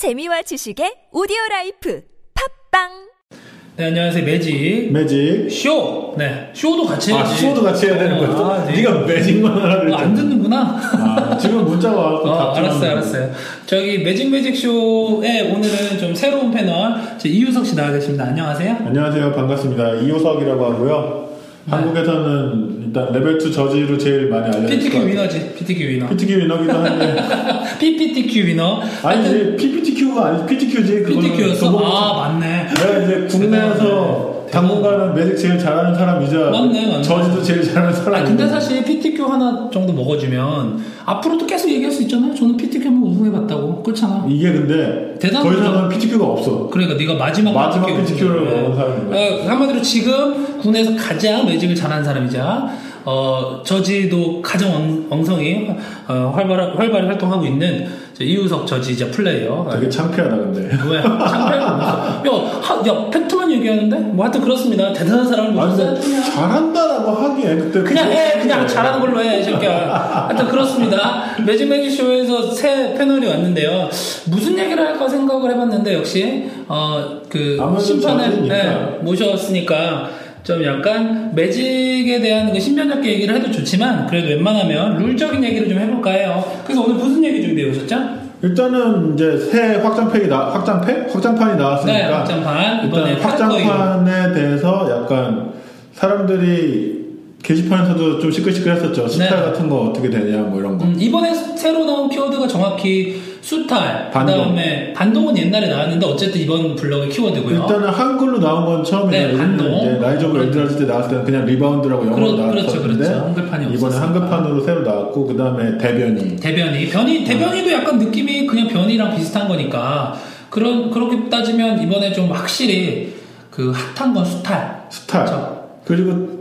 재미와 지식의 오디오 라이프 팟빵 네, 안녕하세요. 매직. 매직. 쇼! 네, 쇼도 같이 아, 해야지. 쇼도 같이 해야 되는 거야. 아, 네. 네가 매직만 하라 어, 안. 듣는구나. 아, 지금 문자가 와서 어, 알았어요, 알았어요. 저기 매직 매직 쇼에 오늘은 좀 새로운 패널 저 이우석 씨 나와 계십니다. 안녕하세요. 거. 안녕하세요. 반갑습니다. 이우석이라고 하고요. 네. 한국에서는 일단 레벨 2 저지로 제일 많이 알려져 PTQ 위너지, PTQ 위너. PTQ 위너기도 한데 PPTQ 위너. 아니 이제 PPTQ가 아니 PTQ지 PTQ였어? 아, 맞네. 내가 이제 국내에서. 당분간은 매직 제일 잘하는 사람이자 맞네, 맞네. 저지도 제일 잘하는 아, 사람이 근데 사실 PTQ 하나 정도 먹어주면 앞으로도 계속 얘기할 수 있잖아요. 저는 PTQ 한번 우승해봤다고. 그렇잖아. 이게 근데 대단한 더. 이상은 PTQ가 없어 그러니까 네가 마지막 마지막 PTQ PTQ를 네. 먹은 사람인 거야. 어, 한마디로 지금 국내에서 가장 매직을 잘하는 사람이자 어, 저지도 가장 엉, 엉성히 어, 활발 활발히 활동하고 있는 저 이우석 저지자 플레이어. 되게 창피하다 근데 왜? 창피해가 야, 하, 야, 팩트만 얘기하는데? 뭐 하여튼 그렇습니다. 대단한 사람을 모셨어요. 잘한다라고 하기에 그때 그냥 해, 그냥 잘하는 걸로 해, 이 새끼야. 하여튼 그렇습니다. 매직 매직 쇼에서 새 패널이 왔는데요. 무슨 얘기를 할까 생각을 해봤는데, 역시, 어, 그, 심판을. 네, 모셨으니까, 좀 약간 매직에 대한 그 신변잡기 얘기를 해도 좋지만, 그래도 웬만하면 룰적인 얘기를 좀 해볼까 해요. 그래서 오늘 무슨 얘기 준비해 오셨죠? 일단은 이제 새 확장팩이 나 확장팩 확장판이 나왔으니까 네, 확장판. 일단. 확장판에 대해서 약간 사람들이 게시판에서도 좀 시끌시끌했었죠. 수탈 네. 같은 거 어떻게 되냐 뭐 이런 거. 음, 이번에 새로 나온 키워드가 정확히 수탈, 그 반동. 다음에 반동은 옛날에 나왔는데 어쨌든 이번 블럭의 키워드고요. 일단은 한글로 나온 건 처음이에요. 네, 반동. Rise of Eldrazi 때 나왔을 때는 그냥 리바운드라고 영어로 그렇- 그렇죠, 나왔었는데 그렇죠. 한글판이 이번에. 한글판으로 새로 나왔고 그 다음에 대변이 대변이 변이 대변이도 약간 느낌이 그냥 변이랑 비슷한 거니까 그런 그렇게 따지면 이번에 좀 확실히 그 핫한 건 수탈 스타일 그렇죠. 그리고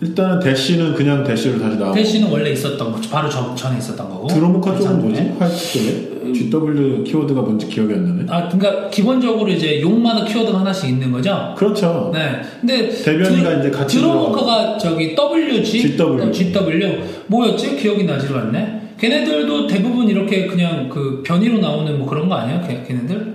일단은 대시는 그냥 대시로 다시 나오고. 대시는 원래 있었던 거 바로 저, 전에 있었던 거고. 드로머커 쪽은 뭐지? 괜찮네. 화이트 쪽에? GW 키워드가 뭔지 기억이 안 나네. 아 그러니까 기본적으로 이제 용마다 키워드가 하나씩 있는 거죠? 그렇죠. 네. 근데 대변이가 이제 같이 드로머커가 저기 WG GW. 어, GW 뭐였지? 기억이 나지가 않네. 걔네들도 대부분 이렇게 그냥 그 변이로 나오는 뭐 그런 거 아니야? 걔, 걔네들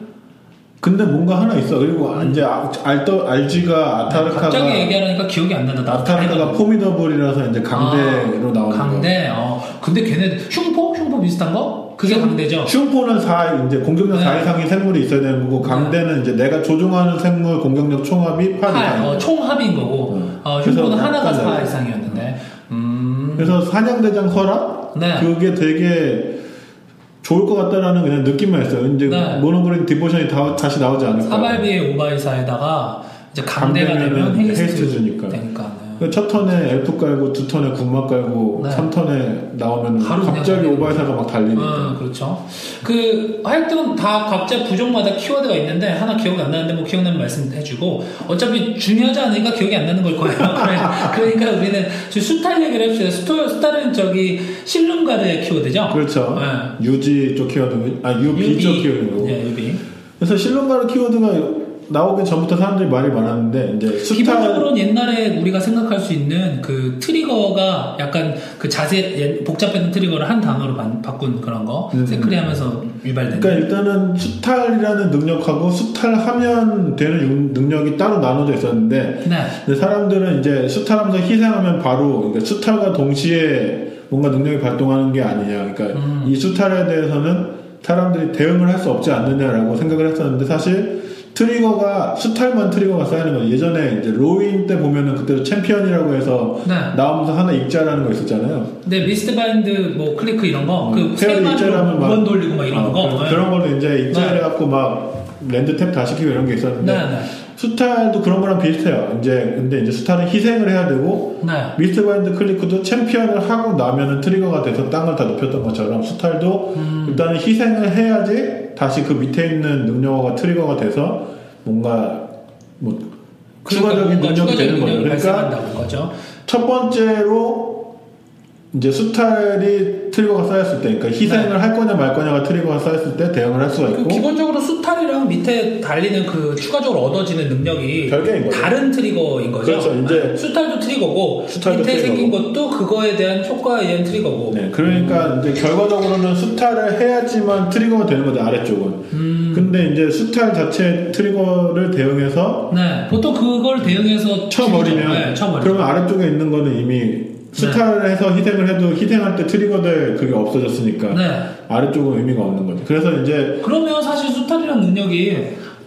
근데 뭔가 하나 있어. 그리고 이제 아- 알더 알지가 아타르카가 갑자기 얘기하니까 기억이 안 난다. 나 아타르카가 포미더블이라서 이제 강대로 아, 나오는 거. 강대. 어. 근데 걔네 흉포? 흉포 비슷한 거? 그게 강대죠. 슝포는 4 이제 공격력 네. 4 이상의 생물이 있어야 되는 거고 강대는 이제 내가 조종하는 생물 공격력 총합이 8 팔, 이상. 어, 총합인 거고. 음. 어, 흉포는 하나가 약간 4 다르죠. 이상이었는데. 음. 그래서 사냥대장 허락 네. 그게 되게 좋을 것 같다라는 그냥 느낌만 있어요. 이제 네. mono green devotion이 다, 다시 나오지 않을까. 사발비에 오 by 사에다가 이제 강대가 되면 강대면은 haste haste 주니까. 네. 그첫 턴에 엘프 깔고 두 턴에 군막 깔고 네. 삼 턴에 나오면 바로 그냥 갑자기 오 by 사가 막 달리니까 어, 그렇죠. 그 하여튼 다 각자 부족마다 키워드가 있는데 하나 기억이 안 나는데 뭐 기억나면 말씀해주고 어차피 중요하지 않으니까 기억이 안 나는 걸 거예요. 그러니까 우리는 저 수탈 얘기를 해봅시다. 수탈, 수탈은 저기 실룸가르의 키워드죠. 그렇죠. 네. UG 쪽 키워드, 아 UB 쪽 키워드고. 예, UB. 그래서 실룸가르 키워드가 나오기 전부터 사람들이 말이 많았는데 이제 수탈 기본적으로는 옛날에 우리가 생각할 수 있는 그 trigger가 약간 그 자세 예, 복잡했던 trigger를 한 단어로 바, 바꾼 그런 거 음. sacri하면서 유발된. 그러니까 일단은 수탈이라는 능력하고 수탈하면 되는 용- 능력이 따로 나눠져 있었는데 네. 사람들은 이제 수탈하면서 희생하면 바로 그러니까 수탈과 동시에 뭔가 능력이 발동하는 게 아니냐. 그러니까 음. 이 수탈에 대해서는 사람들이 대응을 할 수 없지 않느냐라고 생각을 했었는데 사실 trigger가 수탈만 trigger가 쌓이는 거예요. 예전에 이제 로윈 때 보면은 그때도 챔피언이라고 해서 네. 나오면서 하나 exile하는 거 있었잖아요. 네, Mistbind 뭐 Clique 이런 거, 그 세월 세마디로 exile하면 막- 두번 돌리고 막 이런 어, 거. 그런- 네. 그런 거는 이제 exile을 네. 해갖고 막 land tap 다 시키고 이런 게 있었는데 수탈도 그런 거랑 비슷해요. 이제 근데 이제 수탈은 희생을 해야 되고 네. Mistbind Clique도 챔피언을 하고 나면은 trigger가 돼서 땅을 다 눕혔던 것처럼 수탈도 음. 일단은 희생을 해야지 다시 그 밑에 있는 능력어가 trigger가 돼서 뭔가 뭐 그러니까 추가적인 능력이 되는 거예요. 그러니까. 첫 번째로 이제 수탈이 trigger가 쌓였을 때, 그러니까 희생을 할 거냐 말 거냐가 trigger가 쌓였을 때 대응을 할 수가 네. 그 있고 기본적으로 수탈이랑 밑에 달리는 그 추가적으로 얻어지는 능력이 별개인 거죠. 다른 trigger인 거죠. 그렇죠. 이제 네. 수탈도 trigger고 수탈도 밑에 생긴 trigger고. 것도 그거에 대한 효과에 의한 trigger고. 네, 그러니까 이제 결과적으로는 수탈을 해야지만 trigger가 되는 거죠 아래쪽은. 음. 근데 이제 수탈 자체 트리거를 대응해서 네, 보통 그걸 대응해서 쳐버리면. 네, 쳐버리죠. 그러면 아래쪽에 있는 거는 이미 수탈을 해서 희생을 해도 희생할 때 트리거될 그게 없어졌으니까 네. 아래쪽은 의미가 없는 거죠. 그래서 이제 그러면 사실 수탈이라는 능력이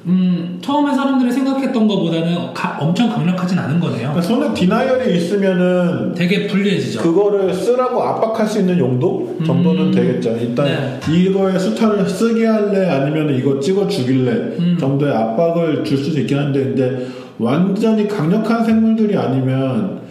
음, 처음에 사람들이 생각했던 것보다는 가- 엄청 강력하진 않은 거네요. 그러니까 손에 디나이얼이 있으면은 되게 불리해지죠. 그거를 쓰라고 압박할 수 있는 용도 정도는 음. 되겠죠. 일단 네. 이거에 수탈을 쓰게 할래 아니면 이거 찍어 죽일래 음. 정도의 압박을 줄 수도 있긴 한데 근데 완전히 강력한 생물들이 아니면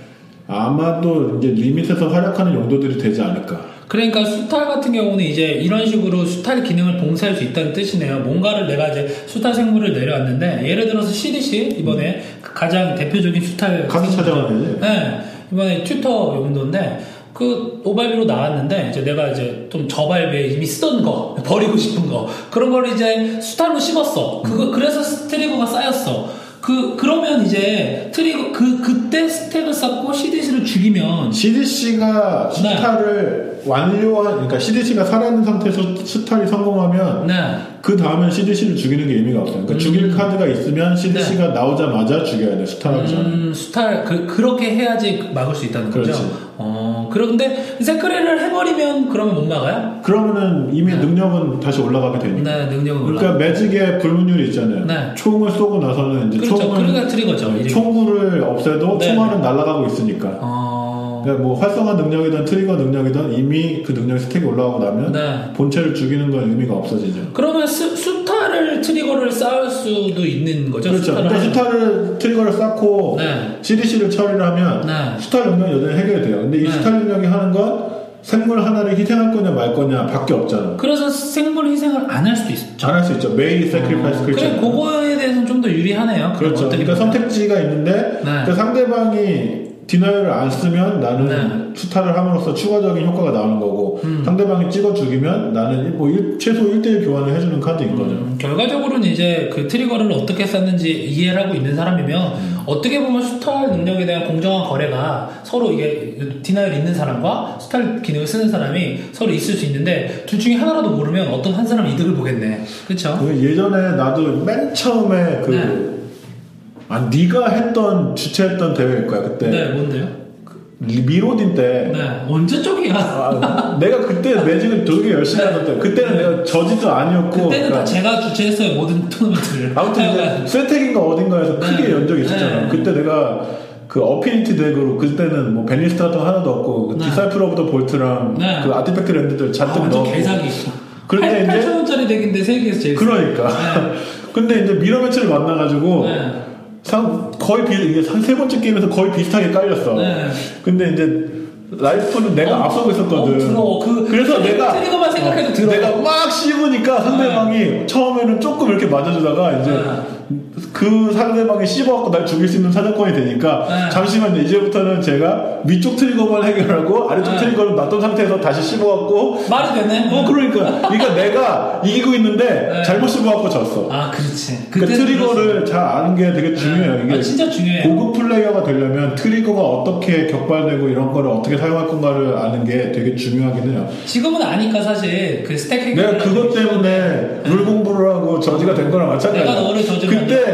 아마도 이제 limit에서 활약하는 용도들이 되지 않을까. 그러니까 수탈 같은 경우는 이제 이런 식으로 수탈 기능을 봉쇄할 수 있다는 뜻이네요. 뭔가를 내가 이제 수탈 생물을 내려왔는데 예를 들어서 CDC 이번에 그 가장 대표적인 수탈 찾아가는 거지. 네, 이번에 tutor 용도인데 그 오발비로 나왔는데 이제 내가 이제 좀 저발비에 이미 쓰던 거 버리고 싶은 거 그런 걸 이제 수탈로 씹었어. 그거 그래서 스트리거가 쌓였어. 그 그러면 이제 trigger 그 그때 stack을 쌓고 시디시를 죽이면 시디시가 네. 수탈을 완료한, 그러니까 CDC가 살아있는 상태에서 수탈이 성공하면 네. 그 다음엔 CDC를 죽이는 게 의미가 없어요. 그러니까 음. 죽일 카드가 있으면 CDC가 나오자마자 죽여야 돼, 수탈하기 전에. 음, 수탈 그 그렇게 해야지 막을 수 있다는 거죠. 그렇지. 어 그런데 세크레를 해버리면 그러면 못 막아요? 그러면은 이미 네. 능력은 다시 올라가게 되니까. 네, 능력은 올라. 그러니까 매직의 불문율이 있잖아요. 네. 총을 쏘고 나서는 이제 그렇죠. 총을 그러니까 트리거죠. 총구를 없애도 네. 총알은 날아가고 있으니까. 어. 그러니까 뭐 활성화 능력이든 트리거 능력이든 이미 그 능력이 스택이 올라가고 나면 네. 본체를 죽이는 건 의미가 없어지죠. 그러면 수, 수탈을 trigger를 쌓을 수도 있는 거죠? 그렇죠. 수탈을 그러니까 trigger를 쌓고 네. CDC를 처리를 하면 네. 수탈 능력이 여전히 해결이 돼요. 근데 이 네. 수탈 능력이 하는 건 생물 하나를 희생할 거냐 말 거냐 밖에 없잖아. 그래서 생물 희생을 안 할 수도 있죠. 안 할 수 있죠. may sacrifice creature. 그래, 그거에 대해서는 좀 더 유리하네요. 그렇죠. 그러니까 보면. 선택지가 있는데 네. 그 상대방이 deny를 안 쓰면 나는 네. 수탈을 함으로써 추가적인 효과가 나오는 거고 음. 상대방이 찍어 죽이면 나는 뭐 일- 최소 1대1 교환을 해주는 카드인 거죠. 음, 결과적으로는 이제 그 트리거를 어떻게 썼는지 이해를 하고 있는 사람이면 음. 어떻게 보면 수탈 능력에 대한 공정한 거래가 서로 이게 디나이를 있는 사람과 수탈 기능을 쓰는 사람이 서로 있을 수 있는데 둘 중에 하나라도 모르면 어떤 한 사람 이득을 보겠네. 그렇죠? 그 예전에 나도 맨 처음에 그 네. 아, 네가 했던 주최했던 대회일 거야 그때 네, 뭔데요? 리- 미로딘 때 네, 언제 쪽이야? 아, 내가 그때 매직을 되게 열심히 네. 하던 때 그때는 내가 저지도 아니었고 그때는 그러니까 다 제가 주최했어요 모든 토너먼트를. 아무튼. 이제 세텍인가 어딘가에서 네. 크게 연 적이 있었잖아. 네. 그때 내가 그 affinity deck으로 그때는 뭐거 하나도 없고 그 네. Disciple of the Vault랑 네. 그 artifact land들 아, 잔뜩 완전 넣었고 개사기. 그런데 이제 8천 원짜리 deck인데 세계에서 제일. 싸. 그러니까 네. 근데 이제 mirror match를 만나가지고 네. 상 거의 비 이게 한 세 번째 게임에서 거의 비슷하게 깔렸어. 네. 근데 이제 life는 내가 어, 앞서고 있었거든. 어, 부러워. 그- 그래서 트리- 내가 trigger만 생각해도 어, 들어. 내가 막 씹으니까 상대방이 처음에는 조금 이렇게 맞아주다가 이제 네. 그 상대방이 씹어갖고 날 죽일 수 있는 사정권이 되니까 네. 잠시만요 이제부터는 제가 위쪽 trigger만 해결하고 아래쪽 네. trigger를 놨던 상태에서 다시 씹어갖고 말이 되네. 어 그러니까 그러니까 내가 이기고 있는데 네. 잘못 씹어갖고 졌어. 아, 그렇지. 그 그때는 trigger를. 잘 아는 게 되게 중요해요. 네. 이게 아, 진짜 중요해요. 고급 플레이어가 되려면 trigger가 어떻게 격발되고 이런 거를 어떻게 사용할 건가를 아는 게 되게 중요하긴 해요. 지금은 아니까 사실 그 stack. 내가 그것 때문에 룰 공부를 하고 judge가 된 거랑 마찬가지야. 내가 너를 judge를 만들었구나. 그때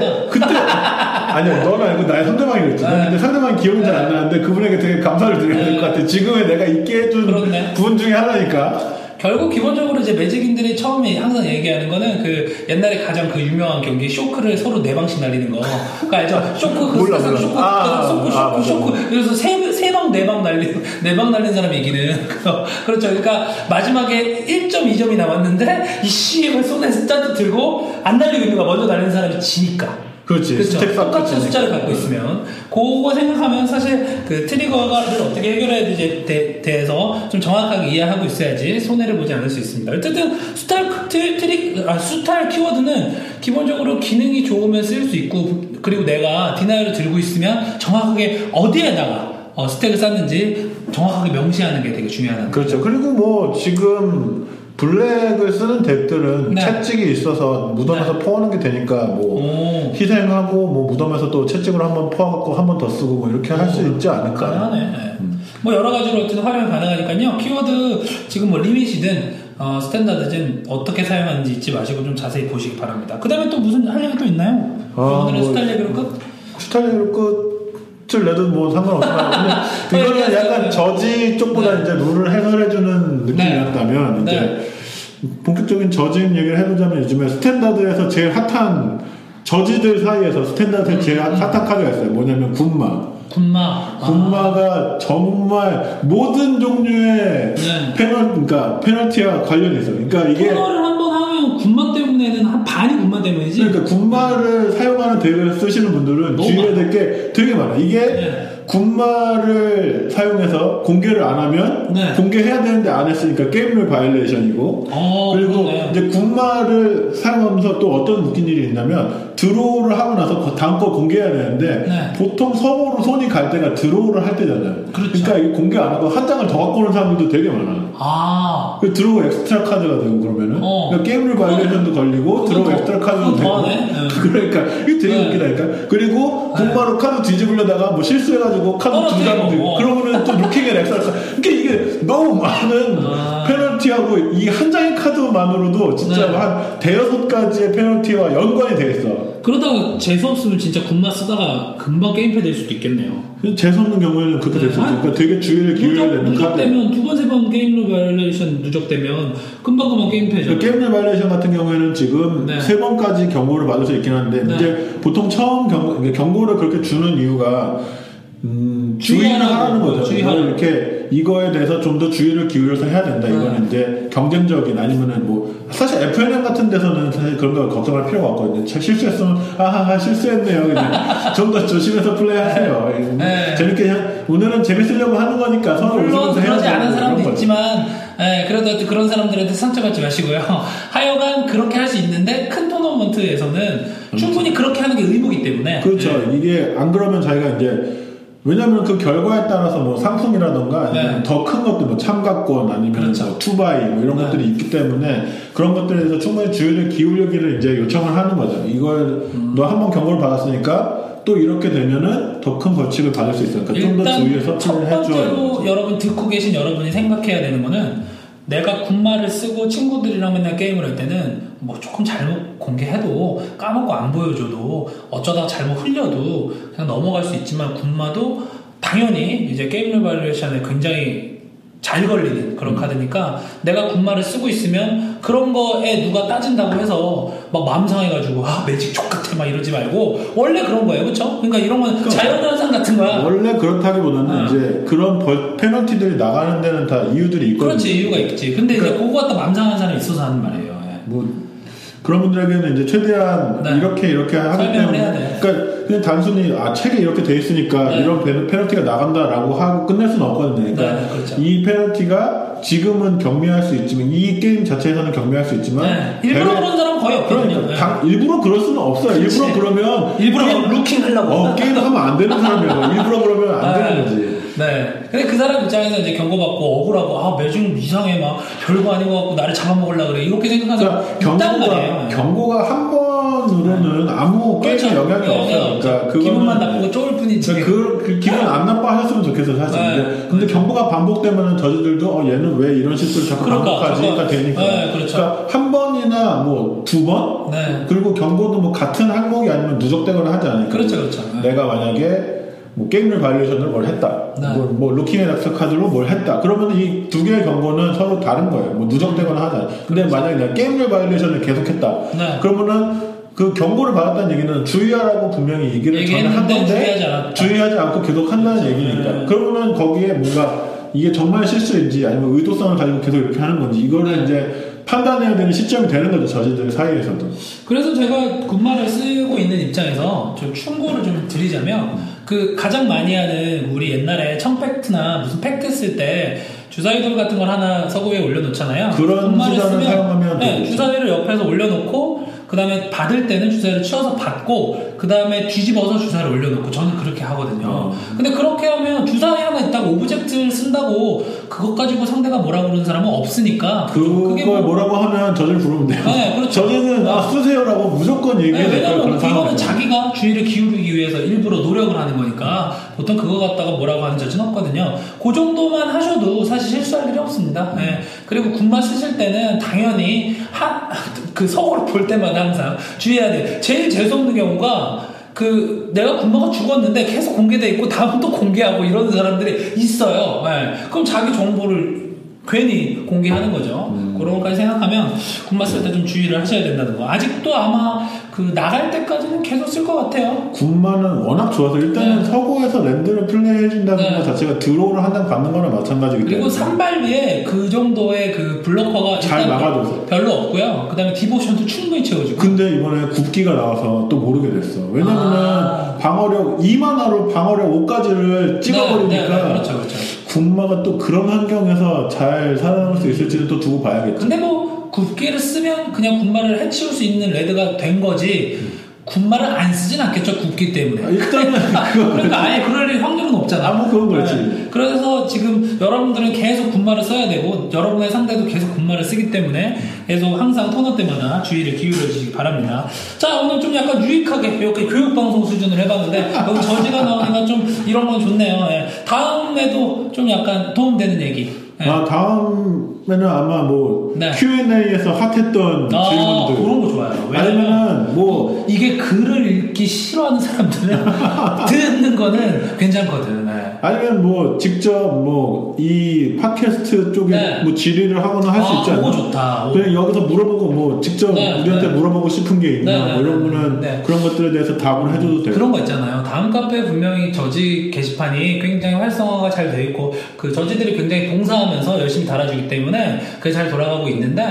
아니야 너는 알고 나의 상대방이 그랬지. 네. 근데 상대방이 기억이 잘안 나는데 그분에게 되게 감사를 드려야 될 것 같아. 지금의 내가 있게 해준 그렇네. 부분 중에 하나니까. 결국 기본적으로 이제 매직인들이 처음에 항상 얘기하는 거는 그 옛날에 가장 그 유명한 경기 쇼크를 서로 네 방씩 날리는 거. 그거 알죠? 쇼크 그 몰라, 몰라. 쇼크 아, 그 쇼크 쇼크 아, 맞아. 쇼크 그래서 세세방네방 날린 네방 날린 사람이 이기는 그거. 그렇죠. 그러니까 마지막에 1.2점이 남았는데 이씨 손에 스타트 들고 안 날리고 있는 거 먼저 날리는 사람이 지니까. 그렇지. 그렇죠. stack 똑같은. 숫자를 갖고 있으면 그거 생각하면 사실 그 trigger를 어떻게 해결해야 되지 대, 대해서 좀 정확하게 이해하고 있어야지 손해를 보지 않을 수 있습니다. 어쨌든 수탈 트, 트리 아 수탈 키워드는 기본적으로 기능이 좋으면 쓸 수 있고 그리고 내가 deny를 들고 있으면 정확하게 어디에다가 어, stack을 쌓는지 정확하게 명시하는 게 되게 중요하다는 그렇죠. 그리고 뭐 지금 블랙을 쓰는 deck들은 네. 채찍이 있어서 무덤에서 포하는 게 되니까 뭐 오, 희생하고 뭐 무덤에서 또 채찍으로 한번 포하갖고 한 번 더 쓰고 뭐 이렇게 할 수 있지 않을까. 가능하네. 네. 뭐 여러 가지로 어쨌든 활용이 가능하니까요. 키워드 지금 뭐 limit이든 어, standard든 어떻게 사용하는지 잊지 마시고 좀 자세히 보시기 바랍니다. 그 다음에 또 무슨 할 얘기 또 있나요? 아, 오늘은 뭐- 수탈 레벨로 끝? 수탈로 끝을 내도 뭐 상관없어요. 근데 이거는 네, 약간 네. 저지 쪽보다 네. 이제 룰을 해설해주는 느낌이었다면 네. 이제 본격적인 저지인 얘기를 해보자면 요즘에 standard에서 제일 핫한 저지들 사이에서 standard에 제일 핫- 핫한 카드가 있어요. 뭐냐면 군마. 군마. 아, 군마가 정말 모든 종류의 네. 페널, 그러니까 페널티와 관련이 있어요. 그러니까 이게 코너를 한번 하면 군마 때문에는 한 반이 군마 때문이지. 그러니까 군마를 사용하는 deck을 쓰시는 분들은 주의해야 될 게 되게 많아. 이게 네. 군마를 사용해서 공개를 안 하면 네. 공개해야 되는데 안 했으니까 game rule violation이고 어, 그리고 그러네. 이제 군마를 사용하면서 또 어떤 웃긴 일이 있냐면 draw를 하고 나서 그 다음 거 공개해야 되는데 네. 보통 서고로 손이 갈 때가 draw를 할 때잖아요. 그렇죠. 그러니까 이게 공개 안 하고 한 장을 더 갖고 오는 사람들도 되게 많아. 아, 그 draw extra card가 되고 그러면은 어. 그러니까 game rule violation도 걸리고 draw 더- extra card도 되고. 네. 그러니까 이게 되게 네. 웃기다니까 그리고 군마로 카드 뒤집으려다가 뭐 실수해가지고 떨어뜨리고, 장 들고 어. 그러면은 또 extra card 그러니까 이게 너무 많은 아. 페널티하고 이 한 장의 카드만으로도 진짜 네. 한 대여섯 가지의 페널티와 연관이 돼 있어 그러다가 재수 없으면 진짜 군마 쓰다가 금방 게임패 될 수도 있겠네요. 재수 없는 경우에는 그렇게 될수 있어 네. 그러니까 되게 주의를 기울여야 누적, 되는 카드 누적되면 두 번 세 번 game rule violation 누적되면 금방 금방 게임패죠. 그 game rule violation 같은 경우에는 지금 네. 세 번까지 경고를 받을 수 있긴 한데 네. 이제 보통 처음 이게 경고를 그렇게 주는 이유가 음, 주의를 주의하라고, 하라는 거죠. 이걸 이렇게 이거에 대해서 좀 더 주의를 기울여서 해야 된다. 네. 이거는 이제 경쟁적인 아니면은 뭐 사실 FNM 같은 데서는 사실 그런 거 걱정할 필요가 없거든요. 차- 실수했으면 아하하 실수했네요. 좀 더 조심해서 플레이하세요. 네. 재밌게 그냥 오늘은 재밌으려고 하는 거니까 서로 물론 그러지 않은 되고 사람도. 있지만 예, 그래도 그런 사람들한테 상처받지 마시고요. 하여간 그렇게 할 수 있는데 큰 토너먼트에서는 충분히 그렇게 하는 게 의무기 때문에 그렇죠. 예. 이게 안 그러면 자기가 이제 왜냐면 그 결과에 따라서 뭐 상품이라던가 아니면 네. 더큰 것들 뭐 참가권 아니면 그렇죠. 뭐 투바이 뭐 이런 네. 것들이 있기 때문에 그런 것들에 대해서 충분히 주의를 기울이기를 이제 요청을 하는 거죠. 이걸 음. 너 한 번 경고를 받았으니까 또 이렇게 되면은 더 큰 벌칙을 받을 수 있으니까 좀 더 주의해서 첫 플레이를 해줘야 번째로 되는 여러분 듣고 계신 여러분이 생각해야 되는 거는 내가 군마를 쓰고 친구들이랑 맨날 게임을 할 때는 뭐 조금 잘못 공개해도 까먹고 안 보여줘도 어쩌다 잘못 흘려도 그냥 넘어갈 수 있지만 군마도 당연히 이제 game rule violation에 굉장히 잘 걸리는 그런 카드니까 내가 군마를 쓰고 있으면 그런 거에 누가 따진다고 해서 막 마음 상해가지고 아 매직 족같아 막 이러지 말고 원래 그런 거예요 그쵸? 그러니까 이런 건 자연 현상 같은 거야 원래 그렇다기보다는 아. 이제 그런 벌, 페널티들이 나가는 데는 다 이유들이 있거든요. 그렇지 이유가 있지 근데 이제 그러니까- 그거 갖다 마음 상한 사람이 있어서 하는 말이에요 예. 뭐 그런 분들에게는 이제 최대한 네. 이렇게 이렇게 하기 때문에 돼. 그러니까 그냥 단순히 아 책에 이렇게 돼 있으니까 네. 이런 페- 페널티가 나간다라고 하고 끝낼 수는 없거든요. 그러니까 네, 그렇죠. 이 페널티가 지금은 경미할 수 있지만 이 게임 자체에서는 경미할 수 있지만 네. 일부러 그런 사람은 거의 없거든요 그러니까 예. 당- 일부러 그럴 수는 없어요. 그렇지. 일부러 그러면 일부러 게임- 막 looking 하려고 어, 게임 하면 안 되는 사람이야. 일부러 그러면 안 네. 되는 거지. 네. 근데 그 사람 입장에서 이제 경고받고 억울하고 아 매중 이상해 막 별거 아닌 것 같고 나를 잡아먹으려 그래 이렇게 생각하는 그러니까 경고가 말이에요. 경고가 한 번으로는 아무 게임에 그렇죠. 영향이 네, 없어요. 네. 그러니까 그거는 기분만 나쁘고 쫄 뿐이지. 그러니까 그, 그 기분 안 나빠하셨으면 좋겠어 사실. 네. 근데, 근데 경고가 반복되면은 저지들도 어 얘는 왜 이런 실수를 자꾸 그러니까, 반복하지가 되니까. 네, 그렇죠. 러니까 한 번이나 뭐 두 번. 네. 그리고 경고도 뭐 같은 항목이 아니면 누적되거나 하지 않으니까. 그렇죠, 그렇죠. 네. 내가 만약에 뭐 game rule violation으로 뭘 했다. 네. 뭐, 뭐 looking extra card로 뭘 했다. 그러면 이 두 개의 경고는 서로 다른 거예요. 뭐 누적되거나 하지 않아요. 근데 만약에 내가 game rule violation을 계속했다. 네. 그러면은 그 경고를 받았다는 얘기는 주의하라고 분명히 얘기를 전에 한 건데 주의하지. 주의하지 않고 계속 한다는 얘기니까. 네. 그러면은 거기에 뭔가 이게 정말 실수인지 아니면 의도성을 가지고 계속 이렇게 하는 건지 이거를 네. 이제 판단해야 되는 시점이 되는 거죠 저지들 사이에서도. 그래서 제가 군말을 쓰고 있는 입장에서 좀 충고를 좀 드리자면 그 가장 많이 하는 우리 옛날에 청팩트나 무슨 팩트 쓸 때 주사위돌 같은 걸 하나 서구에 올려놓잖아요. 그런 군말을 수단을 사용하면 네. 주사위를 옆에서 올려놓고 그 다음에 받을 때는 주사를 치워서 받고 그 다음에 뒤집어서 주사를 올려놓고 저는 그렇게 하거든요. 근데 그렇게 하면 주사에 하나 있다고 오브젝트를 쓴다고 그것 가지고 상대가 뭐라 그러는 사람은 없으니까 그게 그걸 뭐- 뭐라고 하면 저질 부르면 돼요. 네, 그렇죠. 저질은 아, 쓰세요라고 무조건 네, 얘기해야 될 왜냐면 이거는. 자기가 주의를 기울이기 위해서 일부러 노력을 하는 거니까 보통 그거 갖다가 뭐라고 하는 저는 없거든요. 그 정도만 하셔도 사실 실수할 일이 없습니다. 네. 그리고 군마 쓰실 때는 당연히 한, 그 서고를 볼 때마다 항상 주의해야 돼요. 제일 재수없는 경우가 그 내가 군마가 죽었는데 계속 공개돼 있고 다음 또 공개하고 이러는 사람들이 있어요. 네. 그럼 자기 정보를 괜히 공개하는 거죠. 그런 것까지 생각하면 군마 쓸때좀 주의를 하셔야 된다는 거. 아직도 아마 그 나갈 때까지는 계속 쓸 것 같아요. 군마는 워낙 좋아서 일단은 네. 서고에서 랜드를 플레이해준다는 네. 것 자체가 드로우를 한장 받는 거나 마찬가지기 때문에 그리고 산발비에 그 정도의 그 블로커가 잘 막아줘서. 별로 없고요. 그 다음에 디보션도 충분히 채워주고. 근데 이번에 굽기가 나와서 또 모르게 됐어. 왜냐면은 아. 방어력 2만화로 방어력 5까지를 찍어버리니까 네, 네, 네, 그렇죠, 그렇죠. 군마가 또 그런 환경에서 잘 살아남을 수 있을지는 또 두고 봐야겠죠. 근데 뭐 굽기를 쓰면 그냥 군마를 해치울 수 있는 레드가 된 거지. 군마를 안 쓰진 않겠죠 굽기 때문에. 아, 일단은 그거 그러니까 아예 그럴 확률은 없잖아. 아, 뭐 그건 그렇지. 네. 그래서 지금 여러분들은 계속 군마를 써야 되고 여러분의 상대도 계속 군마를 쓰기 때문에 계속 항상 토너 때마다 주의를 기울여 주시기 바랍니다. 자 오늘 좀 약간 유익하게 이렇게 교육 방송 수준을 해봤는데 여기 저지가 나오니까 좀 이런 건 좋네요. 예. 다음에도 좀 약간 도움되는 얘기. 예. 아, 다음 에는 아마 뭐 네. Q&A에서 핫했던 아, 질문들 그런 거 좋아요. 아니면은 뭐 이게 글을 읽기 싫어하는 사람들은 듣는 거는 괜찮거든. 예. 아니면 뭐 직접 뭐 이 팟캐스트 쪽에 네. 뭐 질의를 하거나 할 수 아, 않나? 좋다. 그냥 여기서 물어보고 뭐 직접 네, 우리한테 네. 물어보고 싶은 게 있나 네, 뭐 네, 이런 네, 거는 네. 그런 것들에 대해서 답을 해줘도 돼요. 그런 거 있잖아요. 다음 카페 분명히 저지 게시판이 굉장히 활성화가 잘 돼 있고 그 저지들이 굉장히 봉사하면서 열심히 달아주기 때문에 그게 잘 돌아가고 있는데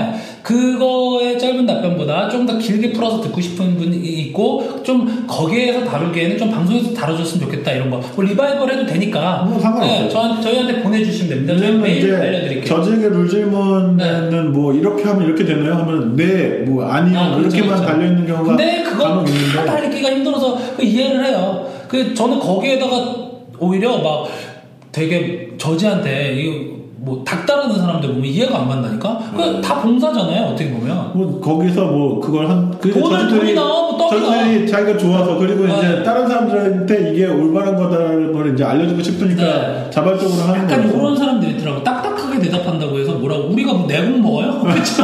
그거의 짧은 답변보다 좀 더 길게 풀어서 듣고 싶은 분이 있고 좀 거기에서 다루기에는 좀 방송에서 다뤄줬으면 좋겠다 이런 거. 뭐 리바이벌 해도 되니까. 뭐 상관없어요. 네, 저한, 저희한테 보내주시면 됩니다. 저희 메일 알려드릴게요. 저에게 룰 질문에는 뭐 이렇게 하면 이렇게 되나요? 하면 네, 뭐 아니요 아, 그렇죠, 이렇게만 그렇죠. 달려 있는 경우가 근데 그거 다 있는데 달리기가 힘들어서 그 이해를 해요. 그 저는 거기에다가 오히려 막 되게 저지한테 이거 뭐 닥달하는 사람들 보면 이해가 안 간다니까. 음. 그다 봉사잖아요. 어떻게 보면. 뭐 거기서 뭐 그걸 한 그, 돈을 돈이 나와, 뭐 떡이 저들이 자기가 좋아서 그리고 네. 이제 다른 사람들한테 이게 올바른 거다라는 걸 이제 알려주고 싶으니까 네. 자발적으로 하는 약간 거죠. 이런 사람들이 있더라고. 딱딱하게 대답한다고 해서 뭐라고 우리가 뭐 내공 먹어요? 그쵸?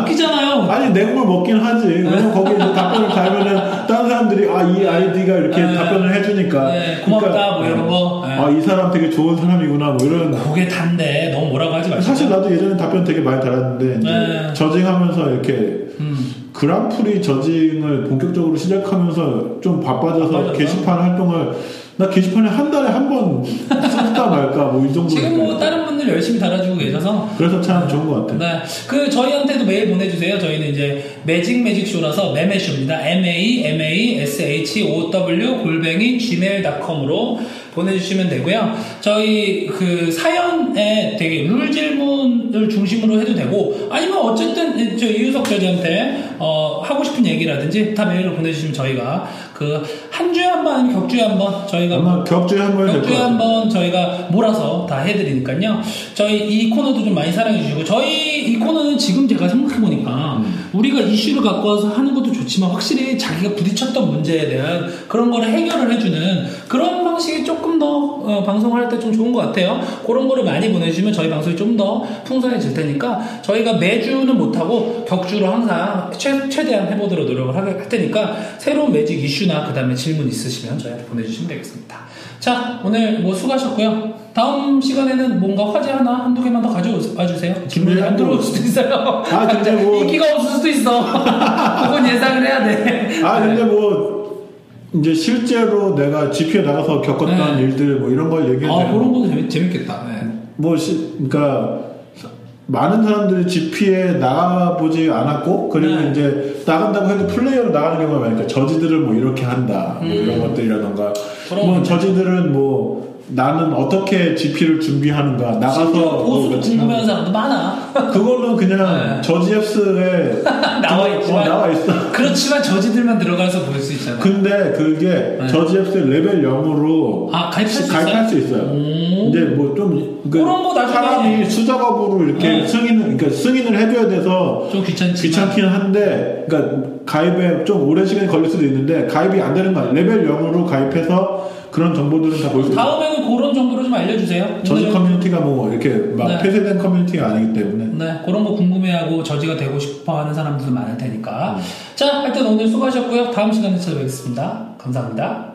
웃기잖아요. 아니 내공을 먹긴 하지. 왜냐면 거기 이제 답변을 달면은 다른 사람들이 아 이 아이디가 이렇게 네. 답변을 해주니까 네, 고맙다, 뭐 이런 거. 네. 아이 사람 되게 좋은 사람이구나 뭐 이런. 그게 단데 너무 뭐라고 하지 마시고. 사실 나도 예전에 답변 되게 많이 달았는데 네. 저징하면서 이렇게 음. 그랑프리 저징을 본격적으로 시작하면서 좀 바빠져서 바빠졌다. 게시판 활동을 나 게시판에 한 달에 한번 쓸까 말까 뭐 이 정도. 지금 뭐 다른 분들 열심히 달아주고 계셔서 그래서 참 좋은 것 같아. 네. 그 저희한테도 메일 보내주세요. 저희는 이제 매직 매직 쇼라서 매매쇼입니다. M A M A S H O W 골뱅이 gmail.com으로 보내주시면 되고요. 저희 그 사연에 되게 룰 질문을 중심으로 해도 되고 아니면 어쨌든 저 이유석 저지한테 어, 하고 싶은 얘기라든지 다 메일로 보내주시면 저희가 그 한 주에 한 번 아니면 격주에 한 번 저희가 아마 격주에 한 될것 격주에 같아. 한번 저희가 몰아서 다 해드리니까요. 저희 이 코너도 좀 많이 사랑해 주시고 저희 이 코너는 지금 제가 생각해 보니까 우리가 이슈를 갖고 와서 하는 것도 좋지만 확실히 자기가 부딪혔던 문제에 대한 그런 거를 해결을 해주는 그런 방식이 조금 더 어, 방송할 때 좀 좋은 것 같아요. 그런 거를 많이 보내주시면 저희 방송이 좀 더 풍성해질 테니까 저희가 매주는 못하고 격주로 항상 최, 최대한 해보도록 노력을 할, 할 테니까 새로운 매직 이슈나 그 다음에 질문 있으시면 저희한테 보내주시면 되겠습니다. 자 오늘 뭐 수고하셨고요. 다음 시간에는 뭔가 화제 하나 한두 개만 더 가져와 주세요. 질문이 안 들어올 수도 있어요. 아, 근데 뭐- 인기가 없을 수도 있어. 그건 예상을 해야 돼. 아 근데 뭐 이제 실제로 내가 GP에 나가서 겪었던 네. 일들 뭐 이런 걸 얘기해도 아 그런 거 재밌, 재밌겠다. 네. 뭐 시, 그러니까 많은 사람들이 GP에 나가보지 않았고 그리고 네. 이제 나간다고 해도 플레이어로 나가는 경우가 많으니까 저지들을 뭐 이렇게 한다 뭐 음. 이런 것들이라던가 뭐 거. 저지들은 뭐 나는 어떻게 GP를 준비하는가 나가서 심지어 뭐 궁금해하는. 사람도 많아. 그거는 그냥 네. Judge Apps에 나와 있지만. 어, 나와 있어. 그렇지만 저지들만 들어가서 볼 수 있잖아. 근데 그게 네. Judge Apps 레벨 0으로 아, 가입할 수 가입할 있어요? 수 있어요. 오. 이제 뭐좀 나중에 사람이 수작업으로 이렇게 네. 승인을 그러니까 승인을 해줘야 돼서 좀 귀찮지만. 귀찮긴 한데 그러니까 가입에 좀 오랜 시간이 걸릴 수도 있는데 가입이 안 되는 거 아니에요. 레벨 0으로 가입해서 그런 정보들은 다 볼 수 있어요. 다음에는 그런 정도로 좀 알려주세요. 저지 커뮤니티가 뭐 이렇게 막 네. 폐쇄된 커뮤니티가 아니기 때문에 네, 그런 거 궁금해하고 저지가 되고 싶어 하는 사람들도 많을 테니까. 음. 자, 하여튼 오늘 수고하셨고요. 다음 시간에 찾아뵙겠습니다. 감사합니다.